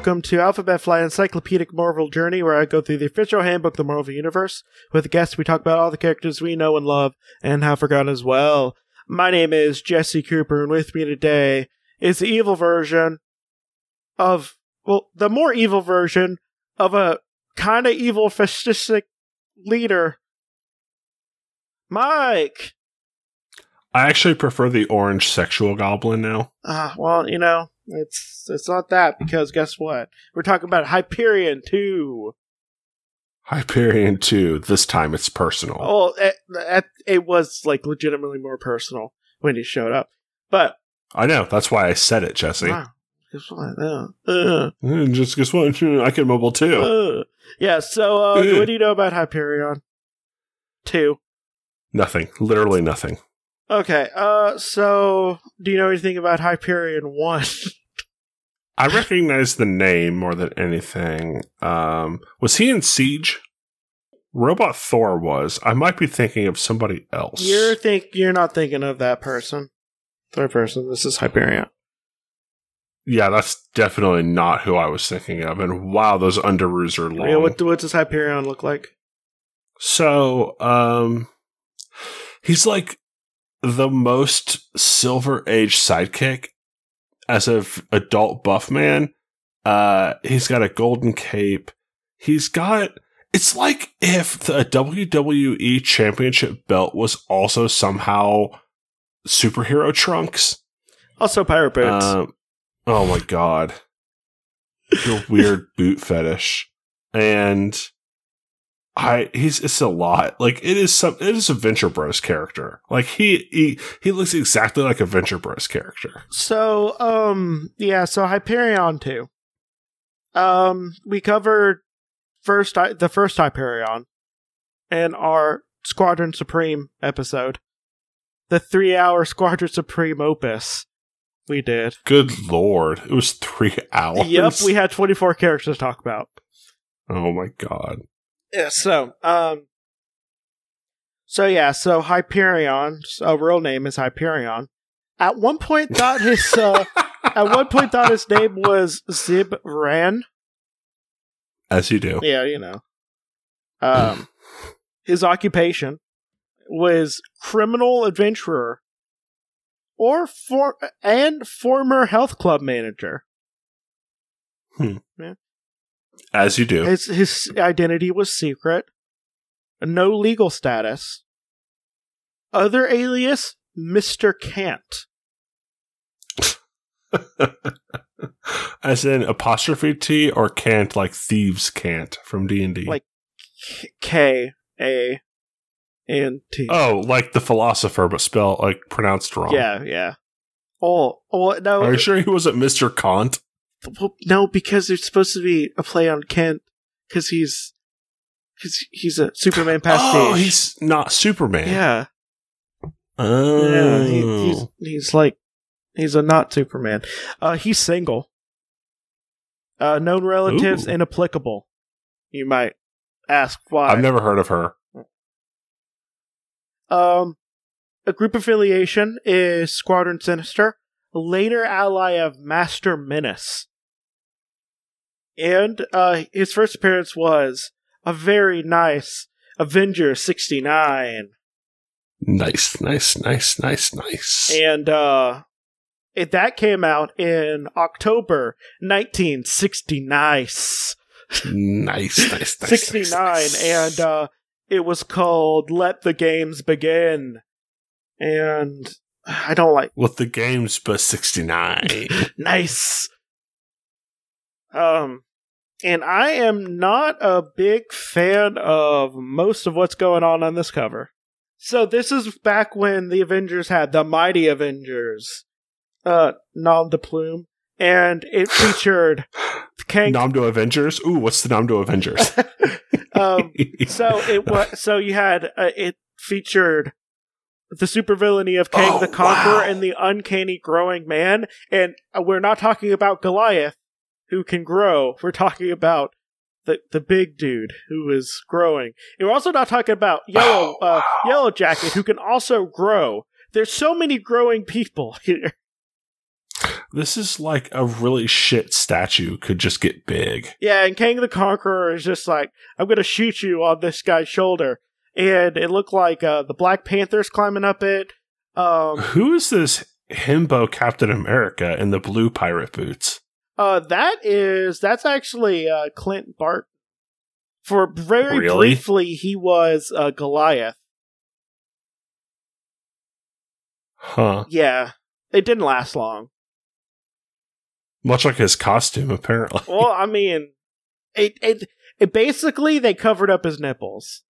welcome to Alphabet Fly Encyclopedic Marvel Journey, where I go through the official handbook of the Marvel Universe. With guests, we talk about all the characters we know and love and have forgotten as well. My name is Jesse Cooper, and with me today is the evil version of, well, the more evil version of a kind of evil fascistic leader, Mike. I actually prefer the orange sexual goblin now. Ah, well, you know, it's it's not that because guess what? We're talking about Hyperion 2. Hyperion 2. This time it's personal. Oh, it, it, it was like legitimately more personal when he showed up. But I know. That's why I said it, Jesse. wow, guess what? Uh, uh, Just guess what? I can mobile too. uh. Yeah. So, uh, what do you know about Hyperion? Two. nothing. Literally nothing. Okay. Uh, so do you know anything about Hyperion One? I recognize the name more than anything. Um, was he in Siege? Robot Thor was. I might be thinking of somebody else. you're think you're not thinking of that person. Third person. This is Hyperion. yeah, that's definitely not who I was thinking of. And wow, those underoos are long. Yeah, what what does Hyperion look like? So, um, he's like the most Silver Age sidekick as a f- adult buff man. Uh, he's got a golden cape. He's got. It's like if the WWE Championship belt was also somehow superhero trunks. Also, pirate boots. Um, oh my god, your weird boot fetish, and I he's it's a lot. Like it is some it is a Venture Bros character. Like he he he looks exactly like a Venture Bros character. So, um, yeah, so Hyperion 2. Um, we covered first the first Hyperion in our Squadron Supreme episode. The three hour Squadron Supreme opus. We did. Good lord, it was three hours. Yep, we had 24 characters to talk about. Oh my god. Yeah, so, um, so yeah, so Hyperion's uh, real name is Hyperion. At one point, thought his, uh, at one point thought his name was Zib Ran. As you do. Yeah, you know. Um, his occupation was criminal adventurer or for and former health club manager. As you do. His his identity was secret. No legal status. Other alias Mr. Kant. As in apostrophe T or can't like thieves can't from D and D. Like- K A N T. Oh, like the philosopher, but spelled like pronounced wrong. Yeah, yeah. Oh, oh no. Are you sure he wasn't Mr. Kant? Well, no, because it's supposed to be a play on Kent, because he's, because he's a Superman pastiche. Oh, he's not Superman. yeah, Oh. yeah. He, he's he's like he's a not Superman. Uh, he's single. Uh, known relatives Ooh. inapplicable. You might ask why. I've never heard of her. Um, a group affiliation is Squadron Sinister, a later ally of Master Menace. And uh, his first appearance was a very nice Avenger 69. Nice, nice, nice, nice, nice. And uh, it, that came out in October 1969. nice, nice, nice. 69. nice. And uh, it was called Let the Games Begin. And I don't like with the games, but sixty nine. nice. Um, and I am not a big fan of most of what's going on on this cover. So this is back when the Avengers had the Mighty Avengers, uh, nom de plume, and it featured Kang. Namdo Avengers. Ooh, what's the Namdo Avengers? um, so it was. So you had uh, it featured the supervillainy of Kang Oh, the Conqueror wow. and the uncanny growing man, and uh, we're not talking about Goliath, who can grow. We're talking about the the big dude who is growing. And we're also not talking about Yellow Oh, uh, wow. Yellow Jacket, who can also grow. There's so many growing people here. this is like a really shit statue could just get big. Yeah, and Kang the Conqueror is just like, I'm gonna shoot you on this guy's shoulder. And it looked like uh, the Black Panther's climbing up it. Um, Who is this himbo Captain America in the blue pirate boots? Uh, that is, that's actually uh, Clint Bart. For very Really? briefly, he was uh, Goliath. Huh. Yeah, it didn't last long. Much like his costume, apparently. Well, I mean, it it it basically they covered up his nipples,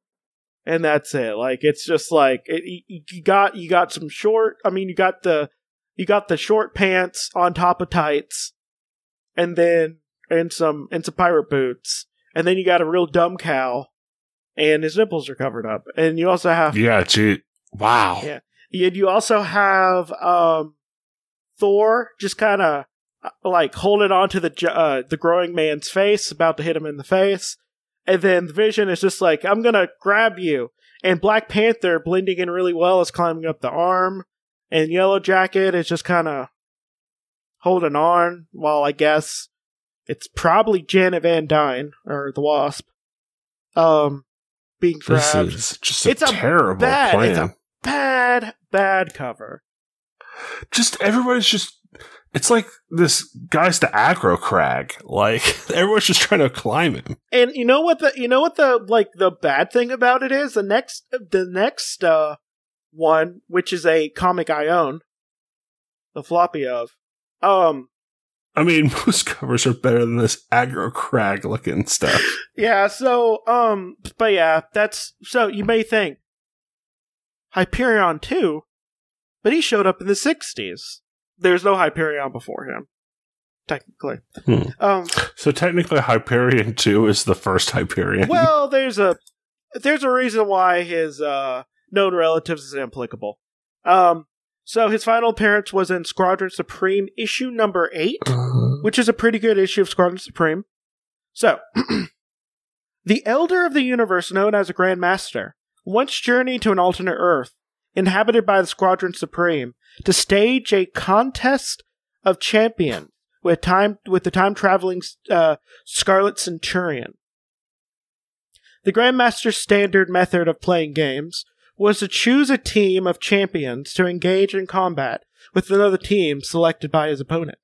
and that's it. Like it's just like it, you- you got you got some short. I mean, you got the you got the short pants on top of tights, and then and some and some pirate boots, and then you got a real dumb cow, and his nipples are covered up, and you also have Yeah, gee. Wow. Yeah. and you also have um Thor just kind of like holding on to the uh, the growing man's face, about to hit him in the face, and then the Vision is just like, "I'm gonna grab you," and Black Panther blending in really well is climbing up the arm, and Yellow Jacket is just kind of holding on while I guess it's probably Janet Van Dyne or the Wasp, um, being This is just a It's a terrible bad- plan. it's a- bad, bad cover. just everybody's just it's like this guy's the aggro crag. Like everyone's just trying to climb him. And you know what the you know what the like the bad thing about it is the next the next uh one which is a comic I own the floppy of um I mean, most covers are better than this aggro crag looking stuff. yeah so um but yeah that's so you may think Hyperion 2 but he showed up in the 60s there's no Hyperion before him technically Hmm. um So technically, Hyperion Two is the first Hyperion. well, there's a there's a reason why his uh, known relatives is inapplicable. Um, so his final appearance was in Squadron Supreme issue number eight, which is a pretty good issue of Squadron Supreme. So, the Elder of the Universe, known as a Grand Master, once journeyed to an alternate Earth inhabited by the Squadron Supreme to stage a contest of champions with time with the time traveling uh, Scarlet Centurion. The Grandmaster's standard method of playing games was to choose a team of champions to engage in combat with another team selected by his opponent.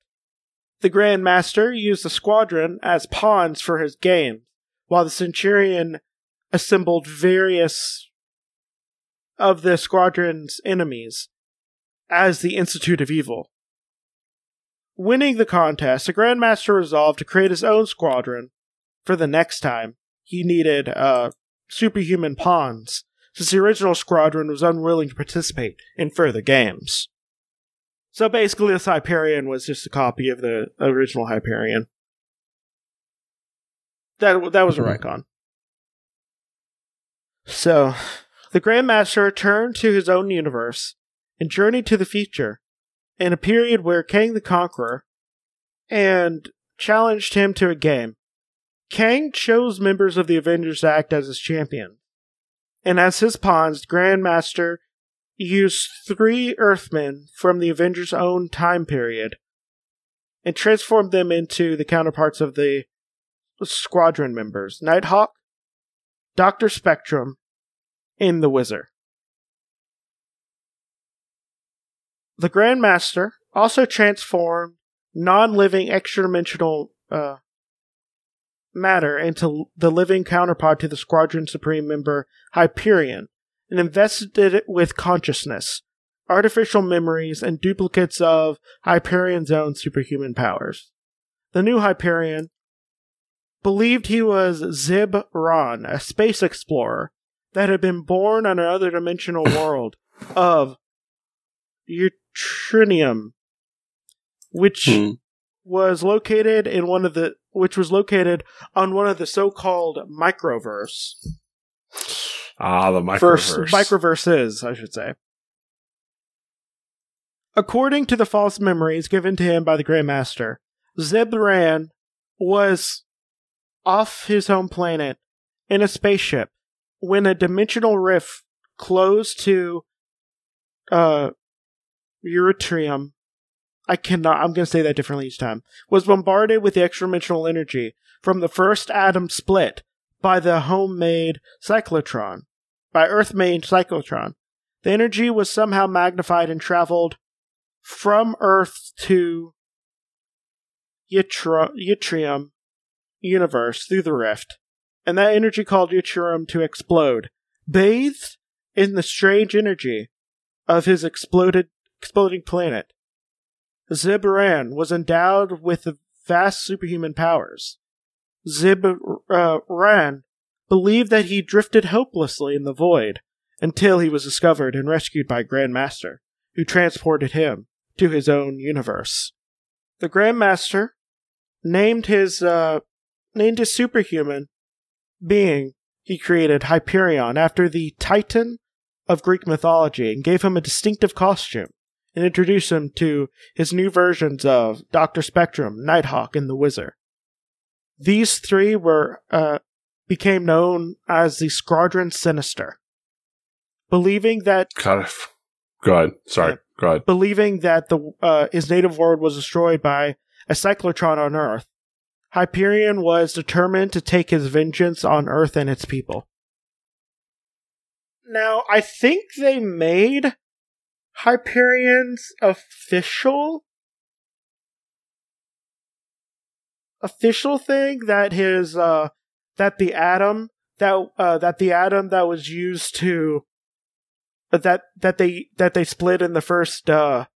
The Grandmaster used the squadron as pawns for his games, while the Centurion assembled various of the squadron's enemies as the Institute of Evil. Winning the contest, the Grandmaster resolved to create his own squadron for the next time he needed uh, superhuman pawns, since the original squadron was unwilling to participate in further games. So basically, this Hyperion was just a copy of the original Hyperion. That that was a Mhm. retcon. So, the Grandmaster returned to his own universe and journeyed to the future, in a period where Kang the Conqueror and challenged him to a game. Kang chose members of the Avengers to act as his champion, and as his pawns, Grandmaster used three Earthmen from the Avengers' own time period and transformed them into the counterparts of the squadron members Nighthawk, Doctor Spectrum, and the Wizard. The Grandmaster also transformed non living extra dimensional uh, matter into the living counterpart to the Squadron Supreme member Hyperion and invested it with consciousness, artificial memories, and duplicates of Hyperion's own superhuman powers. The new Hyperion believed he was Zib Ron, a space explorer that had been born on another dimensional world of Eutrinium, which Hmm. was located in one of the which was located on one of the so-called microverse Ah, the Verse, microverse. microverses, I should say. According to the false memories given to him by the Greymaster, Zebran was off his home planet in a spaceship when a dimensional rift closed to uh Eurytrium I cannot, I'm going to say that differently each time, was bombarded with the extra dimensional energy from the first atom split by the homemade cyclotron, by Earth made cyclotron. The energy was somehow magnified and traveled from Earth to Ytri- Yttrium universe through the rift, and that energy called Yttrium to explode, bathed in the strange energy of his exploded exploding planet. Zibran was endowed with vast superhuman powers. Zibran believed that he drifted hopelessly in the void until he was discovered and rescued by Grandmaster, who transported him to his own universe. The Grandmaster named his uh, named his superhuman being he created Hyperion after the Titan of Greek mythology and gave him a distinctive costume and introduced him to his new versions of Doctor Spectrum, Nighthawk, and the Wizard. These three were uh, became known as the Squadron Sinister, believing that God, go ahead. Sorry, Yeah. go ahead. believing that the uh, his native world was destroyed by a cyclotron on Earth. Hyperion was determined to take his vengeance on Earth and its people. Now, I think they made Hyperion's official official thing that his uh that the atom that uh that the atom that was used to that that they that they split in the first uh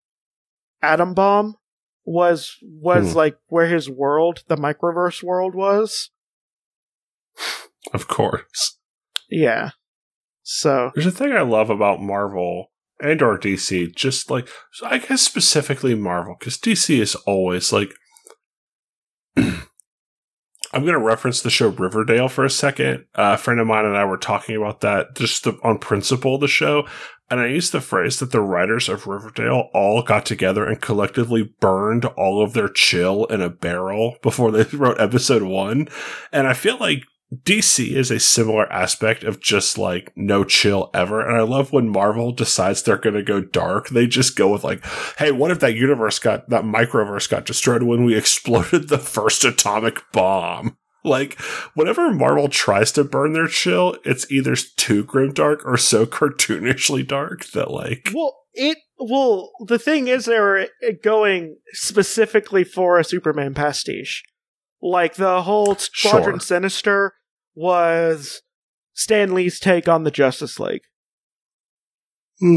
atom bomb was was Hmm. like where his world the microverse world was Of course. yeah so There's a thing I love about Marvel and or DC, just like I guess specifically Marvel, because DC is always like I'm going to reference the show Riverdale for a second. Uh, a friend of mine and I were talking about that just the, on principle the show. And I used the phrase that the writers of Riverdale all got together and collectively burned all of their chill in a barrel before they wrote episode one. And I feel like DC is a similar aspect of just like no chill ever. And I love when Marvel decides they're going to go dark. They just go with like, hey, what if that universe got, that microverse got destroyed when we exploded the first atomic bomb? Like, whenever Marvel tries to burn their chill, it's either too grim dark or so cartoonishly dark that like, well it well the thing is they're uh, going specifically for a superman pastiche like the whole squadron Sure. sinister was stan lee's take on the justice league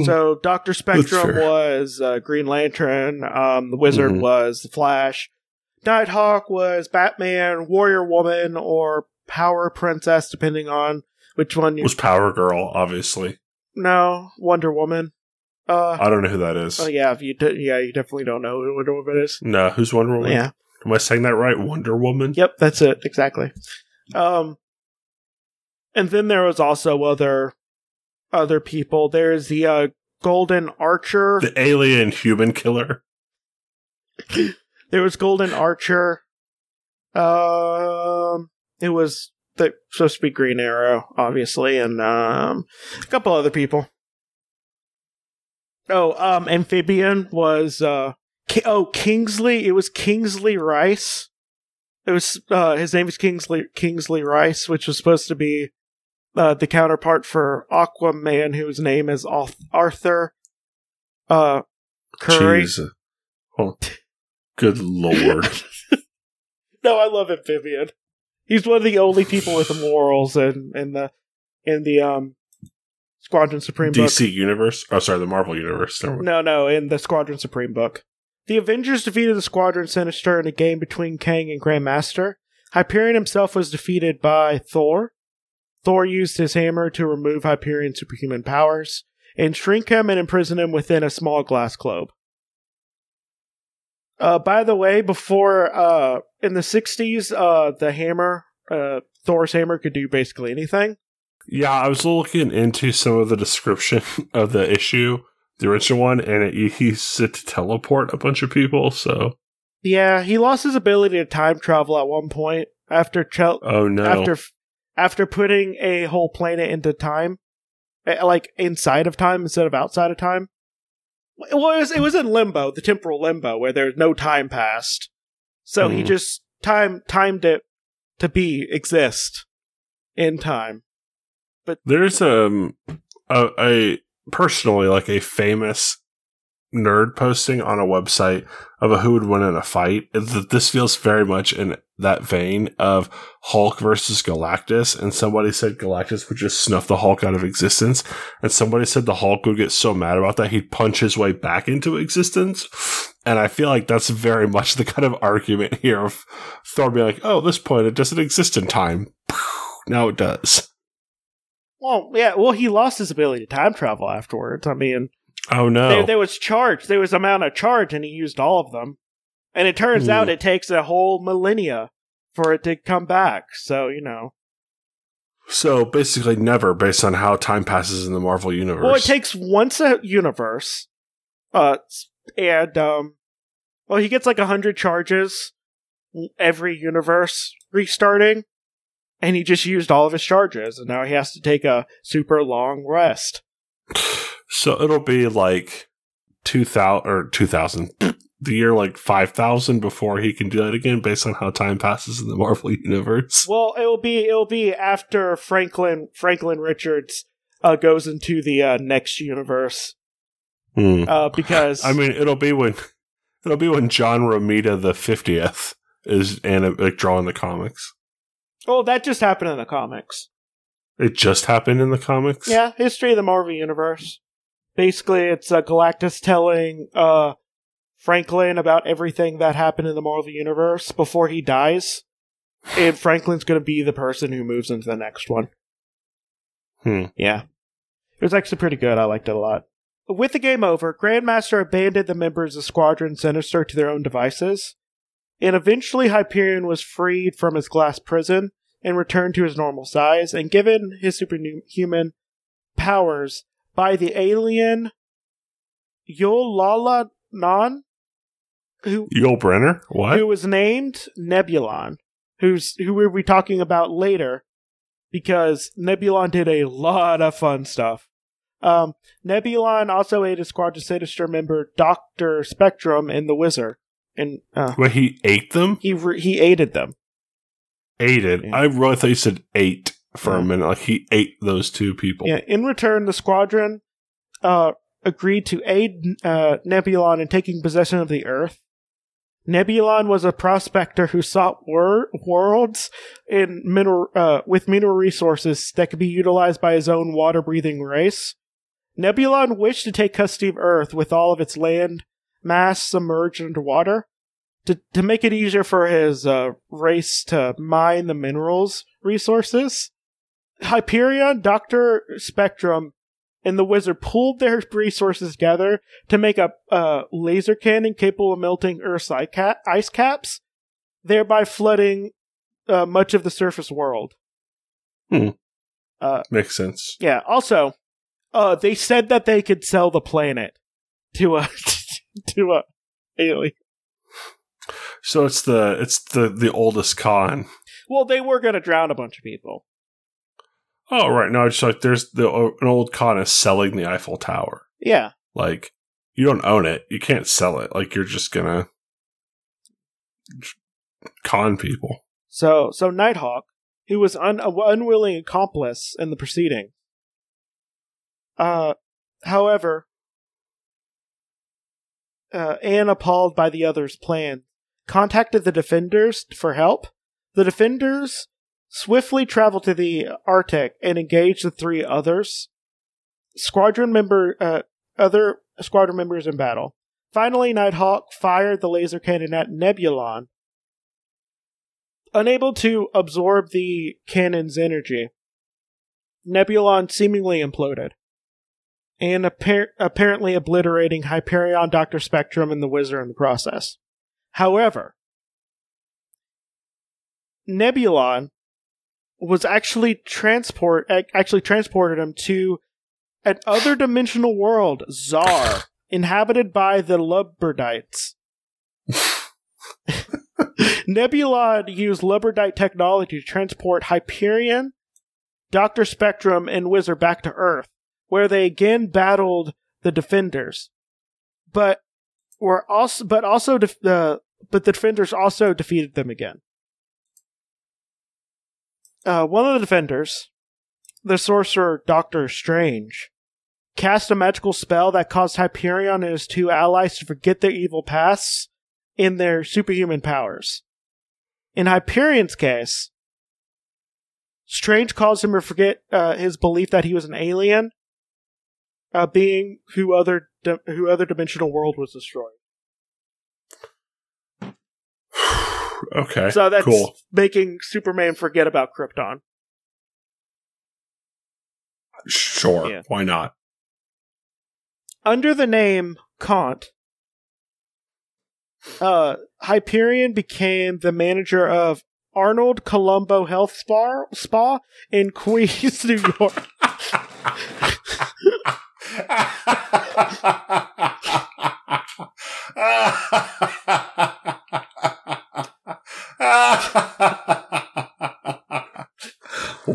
So Doctor Spectrum was uh, Green Lantern. Um, the Wizard Mhm. was the Flash. Nighthawk was Batman, Warrior Woman, or Power Princess, depending on which one you. was Power Girl, obviously. no, Wonder Woman. Uh, I don't know who that is. oh yeah, you d- yeah, you definitely don't know who Wonder Woman is. No, who's Wonder Woman? Yeah, Am I saying that right? Wonder Woman? yep, that's it exactly. Um, and then there was also other other people. There's the uh, Golden Archer. The alien human killer. There was Golden Archer. Um, it was the supposed to be Green Arrow, obviously, and um, a couple other people. Oh, um, Amphibian was uh, Ki- oh Kingsley. It was Kingsley Rice. It was uh, his name is Kingsley Kingsley Rice, which was supposed to be uh, the counterpart for Aquaman, whose name is Arthur uh, Curry. Oh, good lord. No, I love Amphibian. He's one of the only people with morals in in the in the um Squadron Supreme book. DC Universe. Oh, sorry, the Marvel Universe. No, no, in the Squadron Supreme book. The Avengers defeated the Squadron Sinister in a game between Kang and Grandmaster. Hyperion himself was defeated by Thor. Thor used his hammer to remove Hyperion's superhuman powers and shrink him and imprison him within a small glass globe. Uh, by the way, before uh, in the '60s, uh, the hammer, uh, Thor's hammer, could do basically anything. Yeah, I was looking into some of the description of the issue, the original one, and it, he used it to teleport a bunch of people. So, Yeah, he lost his ability to time travel at one point after Chel- oh no, after after putting a whole planet into time, eh, like inside of time instead of outside of time. Well, it was, it was in limbo, the temporal limbo, where there's no time passed. So he Mhm. just time timed it to be exist in time. But there's um a, a personally like a famous nerd posting on a website of a who would win in a fight. Th- This feels very much in that vein of Hulk versus Galactus, and somebody said Galactus would just snuff the Hulk out of existence, and somebody said the Hulk would get so mad about that he'd punch his way back into existence. And I feel like that's very much the kind of argument here of Thor being like, "Oh, this point it doesn't exist in time." Now it does. Well, yeah, well, he lost his ability to time travel afterwards. I mean, Oh no! there, there was charge, there was amount of charge, and he used all of them. And it turns Hmm. out it takes a whole millennia for it to come back. So, you know. So basically, never based on how time passes in the Marvel universe. Well, it takes once a universe, uh, and um, well, he gets like a hundred charges every universe restarting, and he just used all of his charges, and now he has to take a super long rest. so it'll be like two thousand or two thousand, the year like five thousand before he can do that again, based on how time passes in the Marvel universe. Well, it will be it will be after Franklin Franklin Richards uh, goes into the uh, next universe Hmm. uh, because I mean, it'll be when it'll be when John Romita the fiftieth is and like drawing the comics. oh, that just happened in the comics. It just happened in the comics. Yeah, history of the Marvel universe. Basically, it's uh, Galactus telling uh, Franklin about everything that happened in the Marvel universe before he dies, and Franklin's going to be the person who moves into the next one. Hmm. Yeah, it was actually pretty good. I liked it a lot. With the game over, Grandmaster abandoned the members of Squadron Sinister to their own devices, and eventually Hyperion was freed from his glass prison and returned to his normal size, and given his superhuman powers by the alien Yolala Nan, who Yul Brynner. What? who was named Nebulon, who's who we'll be talking about later, because Nebulon did a lot of fun stuff. Um, Nebulon also aided Squadron Sinister member Doctor Spectrum and the Wizard, and uh, Wait, he ate them. he re- he aided them. Ate it. I really thought you said ate for a minute. Like he ate those two people. Yeah. In return, the squadron uh, agreed to aid uh, Nebulon in taking possession of the Earth. Nebulon was a prospector who sought wor- worlds in mineral uh, with mineral resources that could be utilized by his own water-breathing race. Nebulon wished to take custody of Earth with all of its land mass submerged underwater to to make it easier for his uh, race to mine the minerals resources. Hyperion, Doctor Spectrum, and the Wizard pooled their resources together to make a uh, laser cannon capable of melting Earth's ice caps, thereby flooding uh, much of the surface world. hmm Makes sense. Yeah. Also, uh, they said that they could sell the planet to a to a alien. So it's the it's the the oldest con. Well, they were going to drown a bunch of people. Oh right, no, it's like there's the an old con is selling the Eiffel Tower. Yeah. Like you don't own it, you can't sell it. Like you're just gonna con people. So, so Nighthawk, who was un- an unwilling accomplice in the proceeding, uh, however, uh, and appalled by the others' plan, contacted the Defenders for help. The Defenders swiftly traveled to the Arctic and engaged the three others. Squadron member, uh, other squadron members in battle. Finally, Nighthawk fired the laser cannon at Nebulon, Unable to absorb the cannon's energy, Nebulon seemingly imploded, and appar- apparently obliterating Hyperion, Dr. Spectrum, and the Wizard in the process. However, Nebulon was actually transport actually transported him to an other dimensional world, Zar, inhabited by the Lubridites. Nebulon used Lubridite technology to transport Hyperion, Dr. Spectrum, and Wizard back to Earth, where they again battled the Defenders. but were also but also def- the but the defenders also defeated them again. Uh, one of the defenders, the sorcerer Doctor Strange, cast a magical spell that caused Hyperion and his two allies to forget their evil pasts in their superhuman powers. In Hyperion's case, Strange caused him to forget uh, his belief that he was an alien, uh, being who other di- who other dimensional world was destroyed. okay. So that's cool. making Superman forget about Krypton. Sure. Yeah. Why not? Under the name Kant, uh, Hyperion became the manager of Arnold Colombo Health Spa, Spa in Queens, New York.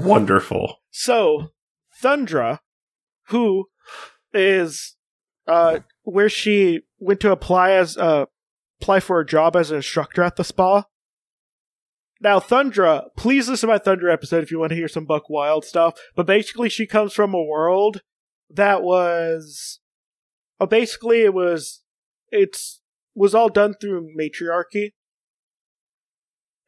Wonderful. So, Thundra, who is uh, where she went to apply as uh, apply for a job as an instructor at the spa. Now, Thundra, please listen to my Thundra episode if you want to hear some Buck Wild stuff. But basically, she comes from a world that was, uh, basically, it was, it's was all done through matriarchy,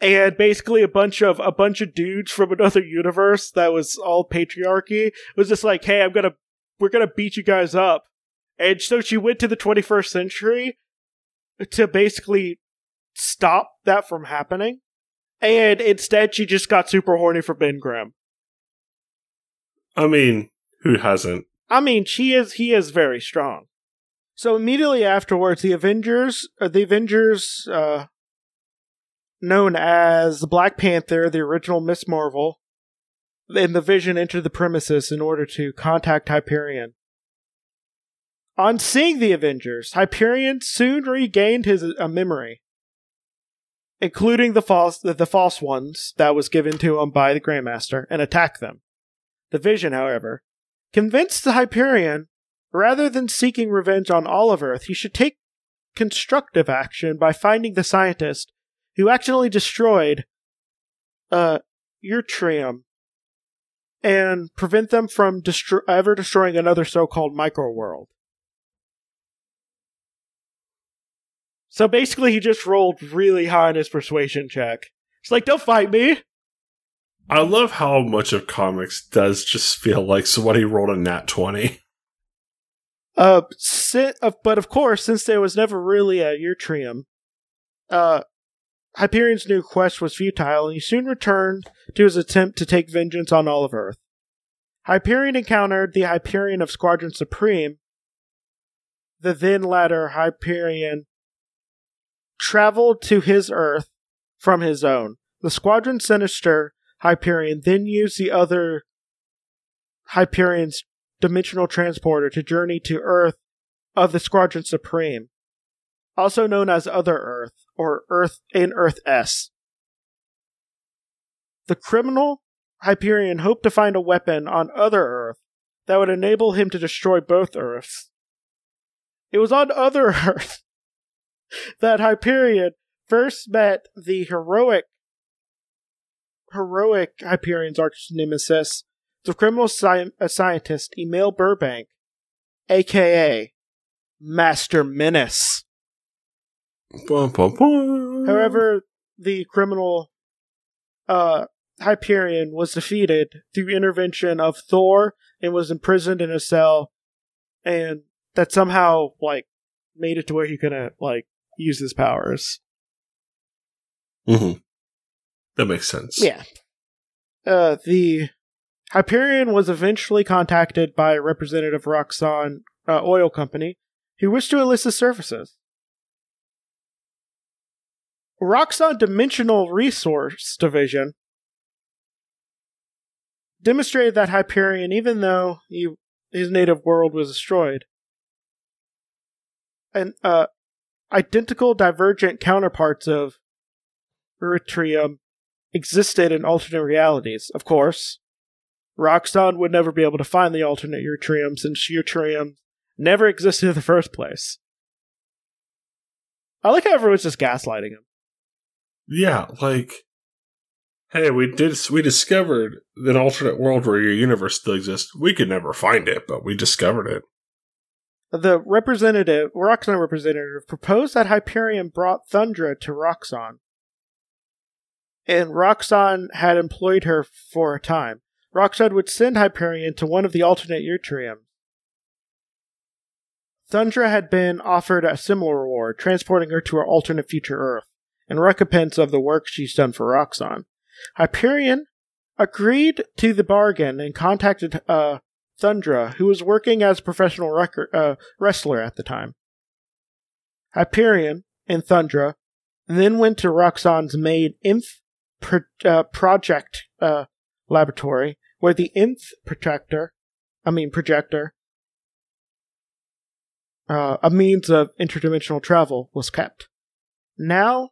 and basically a bunch of a bunch of dudes from another universe that was all patriarchy was just like, hey, I'm gonna, we're gonna beat you guys up, and so she went to the 21st century to basically stop that from happening. And instead, she just got super horny for Ben Grimm. I mean, who hasn't? I mean, she is he is very strong. So immediately afterwards, the Avengers, uh, the Avengers, uh, known as the Black Panther, the original Ms. Marvel, and the Vision entered the premises in order to contact Hyperion. On seeing the Avengers, Hyperion soon regained his uh, memory, including the false the, the false ones that was given to him by the Grandmaster, and attacked them. The Vision, however, convinced the Hyperion, rather than seeking revenge on all of Earth, he should take constructive action by finding the scientist who accidentally destroyed uh Urtrium and prevent them from destro- ever destroying another so-called micro-world. So basically, he just rolled really high in his persuasion check. It's like, don't fight me. I love how much of comics does just feel like somebody rolled a nat 20. Uh, si- uh, but of course, since there was never really a Urtrium, uh, Hyperion's new quest was futile, and he soon returned to his attempt to take vengeance on all of Earth. Hyperion encountered the Hyperion of Squadron Supreme. The then latter Hyperion traveled to his Earth from his own. The Squadron Sinister Hyperion then used the other Hyperion's dimensional transporter to journey to Earth of the Squadron Supreme, also known as Other Earth or Earth in Earth S. The criminal Hyperion hoped to find a weapon on Other Earth that would enable him to destroy both Earths. It was on Other Earth that Hyperion first met the heroic heroic Hyperion's arch nemesis, the criminal sci- scientist Emil Burbank, aka Master Menace. Bum, bum, bum. However, the criminal uh, Hyperion was defeated through intervention of Thor and was imprisoned in a cell, and that somehow like made it to where he couldn't like use his powers. Mhm. that makes sense. Yeah. Uh, the Hyperion was eventually contacted by representative Roxxon uh, Oil Company who wished to enlist his services. Roxxon Dimensional Resource Division demonstrated that Hyperion, even though he, his native world was destroyed, and uh, identical divergent counterparts of Erytrium existed in alternate realities. Of course, Roxxon would never be able to find the alternate Erytrium since Erytrium never existed in the first place. I like how everyone's just gaslighting him. Yeah, like, hey, we did we discovered an alternate world where your universe still exists. We could never find it, but we discovered it. The representative, Roxxon representative, proposed that Hyperion brought Thundra to Roxxon. And Roxxon had employed her for a time. Roxxon would send Hyperion to one of the alternate Yttriums. Thundra had been offered a similar reward, transporting her to her alternate future Earth, in recompense of the work she's done for Roxxon. Hyperion agreed to the bargain and contacted uh, Thundra, who was working as a professional record, uh, wrestler at the time. Hyperion and Thundra then went to Roxxon's main Nth pro- uh, project uh, laboratory, where the Nth projector, I mean projector, uh, a means of interdimensional travel, was kept. Now,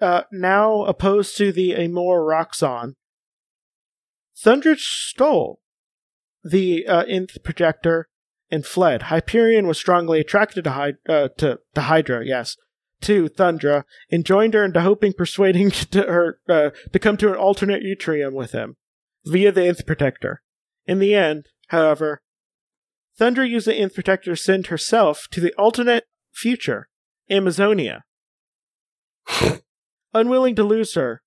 uh, now opposed to the Amor Roxxon, Thundra stole the uh, Nth projector and fled. Hyperion was strongly attracted to, Hy- uh, to, to Hydra, yes, to Thundra, and joined her into hoping persuading to her uh, to come to an alternate Utrium with him via the Nth Projector. In the end, however, Thundra used the Nth Projector to send herself to the alternate future, Amazonia. Unwilling to lose her,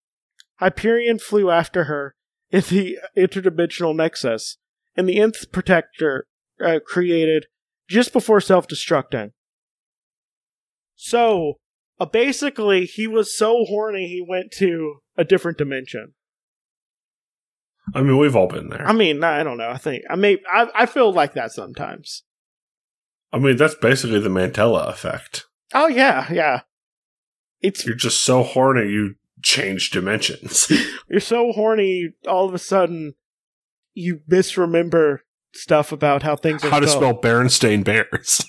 Hyperion flew after her in the interdimensional nexus, and the Nth Projector uh, created just before self destructing. So, uh, basically, he was so horny he went to a different dimension. I mean, we've all been there. I mean, I don't know. I think I may. I, I feel like that sometimes. I mean, that's basically the Mandela effect. Oh yeah, yeah. It's You're just so horny, you change dimensions. you're so horny. All of a sudden, you misremember stuff about how things are how to spelled. spell Berenstain Bears.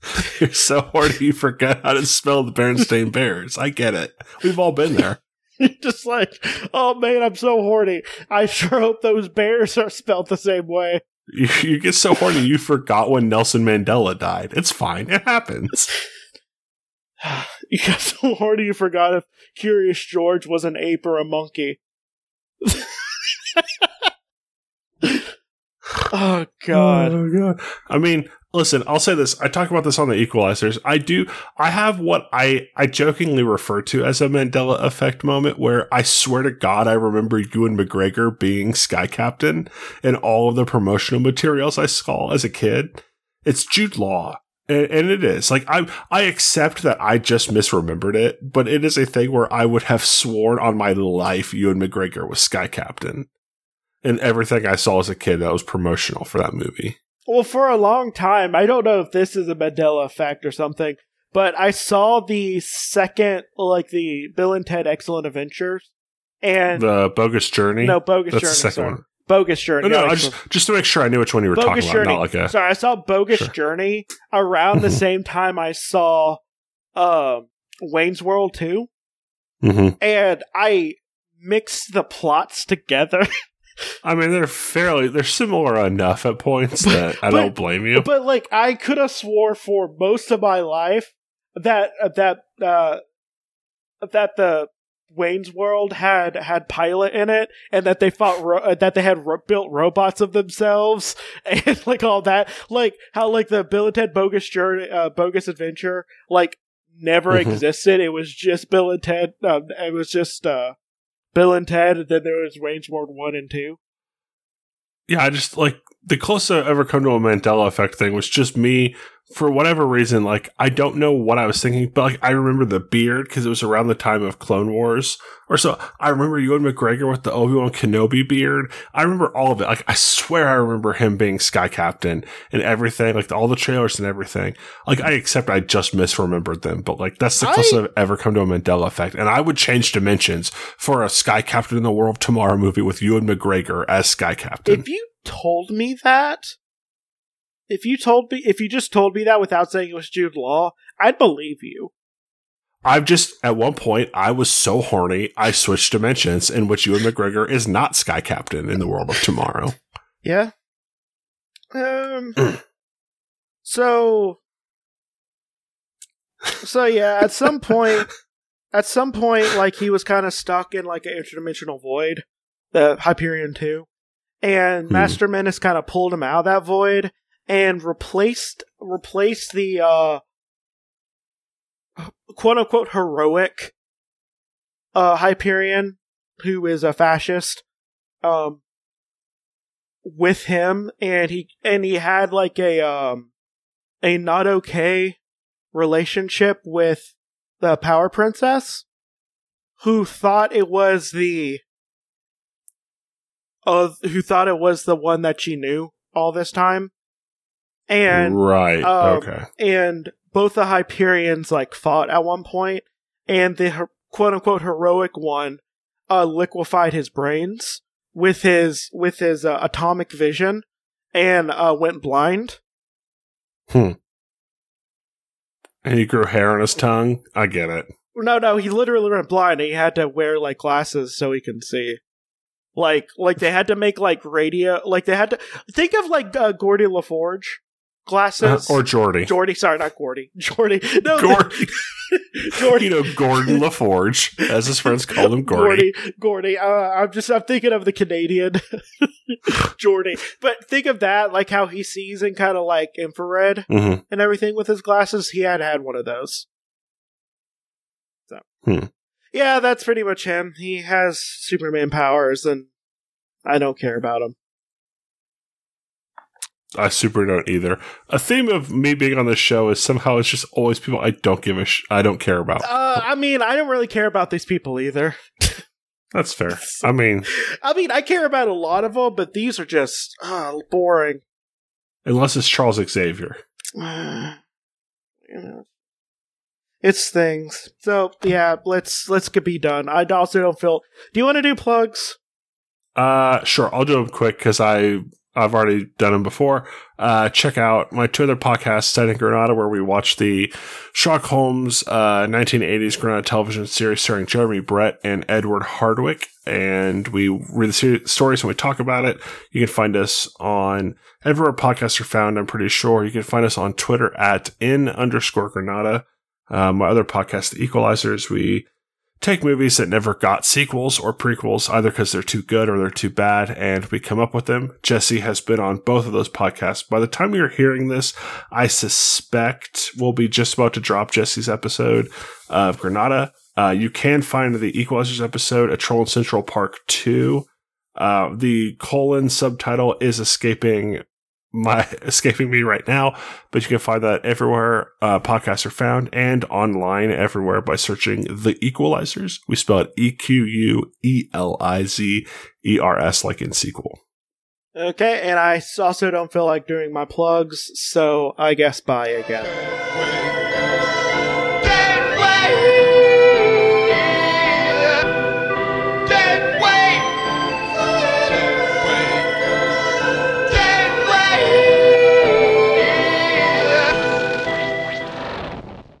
You're so horny, you forget how to spell the Berenstain Bears. I get it. We've all been there. You're just like, oh man, I'm so horny. I sure hope those bears are spelled the same way. You, you get so horny, you forgot when Nelson Mandela died. It's fine. It happens. You got so horny you forgot if Curious George was an ape or a monkey. oh god. Oh, God. I mean, listen, I'll say this. I talk about this on the Equalizers. I do. I have what I I jokingly refer to as a Mandela effect moment, where I swear to God, I remember Ewan McGregor being Sky Captain in all of the promotional materials I saw as a kid. It's Jude Law. And, and it is like I I accept that I just misremembered it, but it is a thing where I would have sworn on my life Ewan McGregor was Sky Captain, and everything I saw as a kid that was promotional for that movie. Well, for a long time, I don't know if this is a Mandela effect or something, but I saw the second, like the Bill and Ted Excellent Adventures, and The bogus journey. no bogus that's journey. the second sorry. one. Bogus journey. No, no, I just just to make sure I knew which one you were bogus talking journey. about. Not like a Sorry, I saw Bogus Sure. Journey around the same time I saw um, Wayne's World 2, Mhm. and I mixed the plots together. I mean, they're fairly they're similar enough at points that I But- don't blame you. but like I could have swore for most of my life that uh, that uh, that the Wayne's World had had pilot in it, and that they fought ro- uh, that they had ro- built robots of themselves, and like all that, like how like the Bill and Ted bogus journey, uh, bogus adventure, like never Mhm. existed. It was just Bill and Ted. Um, it was just uh, Bill and Ted, and then there was Wayne's World one and two. yeah, I just like the closest I've ever come to a Mandela effect thing was just me for whatever reason. Like I don't know what I was thinking, but like I remember the beard because it was around the time of Clone Wars or so. I remember Ewan McGregor with the Obi Wan Kenobi beard. I remember all of it. Like I swear I remember him being Sky Captain and everything. Like all the trailers and everything. Like I accept I just misremembered them, but like that's the I- closest I've ever come to a Mandela effect. And I would change dimensions for a Sky Captain in the World Tomorrow movie with Ewan McGregor as Sky Captain. If you told me that, if you told me, if you just told me that without saying it was Jude Law, I'd believe you. I've just at one point I was so horny I switched dimensions in which Ewan McGregor is not Sky Captain in the world of tomorrow. Yeah. Um. so, So yeah, at some point, at some point, like he was kind of stuck in like an interdimensional void, the Hyperion Two, and Hmm. Master Menace kind of pulled him out of that void and replaced replaced the uh quote unquote heroic uh Hyperion, who is a fascist, um with him and he and he had like a um a not okay relationship with the power princess who thought it was the uh, who thought it was the one that she knew all this time and right. um, okay. and both the Hyperions like fought at one point, and the her- quote unquote heroic one uh, liquefied his brains with his with his uh, atomic vision and uh, went blind. Hmm. And he grew hair on his tongue. I get it. No, no, he literally went blind. And he had to wear like glasses so he can see. Like, like they had to make like radio. Like they had to think of like uh, Gordy LaForge glasses or Geordi. Geordi. Sorry, not Gordy. Jordy. No, Gordy. Jordy. you know, Gordon LaForge, as his friends called him, Gordy. Gordy, Gordy. Uh, I'm just I'm thinking of the Canadian Jordy, but think of that like how he sees in kind of like infrared hmm and everything with his glasses. He had had one of those. So, Hmm. Yeah, that's pretty much him. He has Superman powers, and I don't care about him. I super don't either. A theme of me being on this show is somehow it's just always people I don't give a sh- I don't care about. Uh, I mean, I don't really care about these people either. That's fair. I mean, I mean, I care about a lot of them, but these are just uh, boring. unless it's Charles Xavier. you know it's things so yeah let's let's get be done i also don't feel do you want to do plugs Uh, sure. I'll do them quick because I I've already done them before. Uh, check out my two other podcasts, Studying Granada, where we watch the Sherlock Holmes uh, 1980s Granada television series starring Jeremy Brett and Edward Hardwicke, and we read the stories and we talk about it. You can find us on everywhere podcasts are found. I'm pretty sure you can find us on Twitter at in underscore Granada. Uh, my other podcast, The Equelizers, we take movies that never got sequels or prequels, either because they're too good or they're too bad, and we come up with them. Jesse has been on both of those podcasts. By the time you're hearing this, I suspect we'll be just about to drop Jesse's episode of Granada. Uh, you can find the Equelizers episode at Troll in Central Park 2. Uh, the colon subtitle is escaping my escaping me right now, but you can find that everywhere uh, podcasts are found and online everywhere by searching the Equelizers. We spell it E Q U E L I Z E R S, like in sequel. okay and i also don't feel like doing my plugs so i guess bye again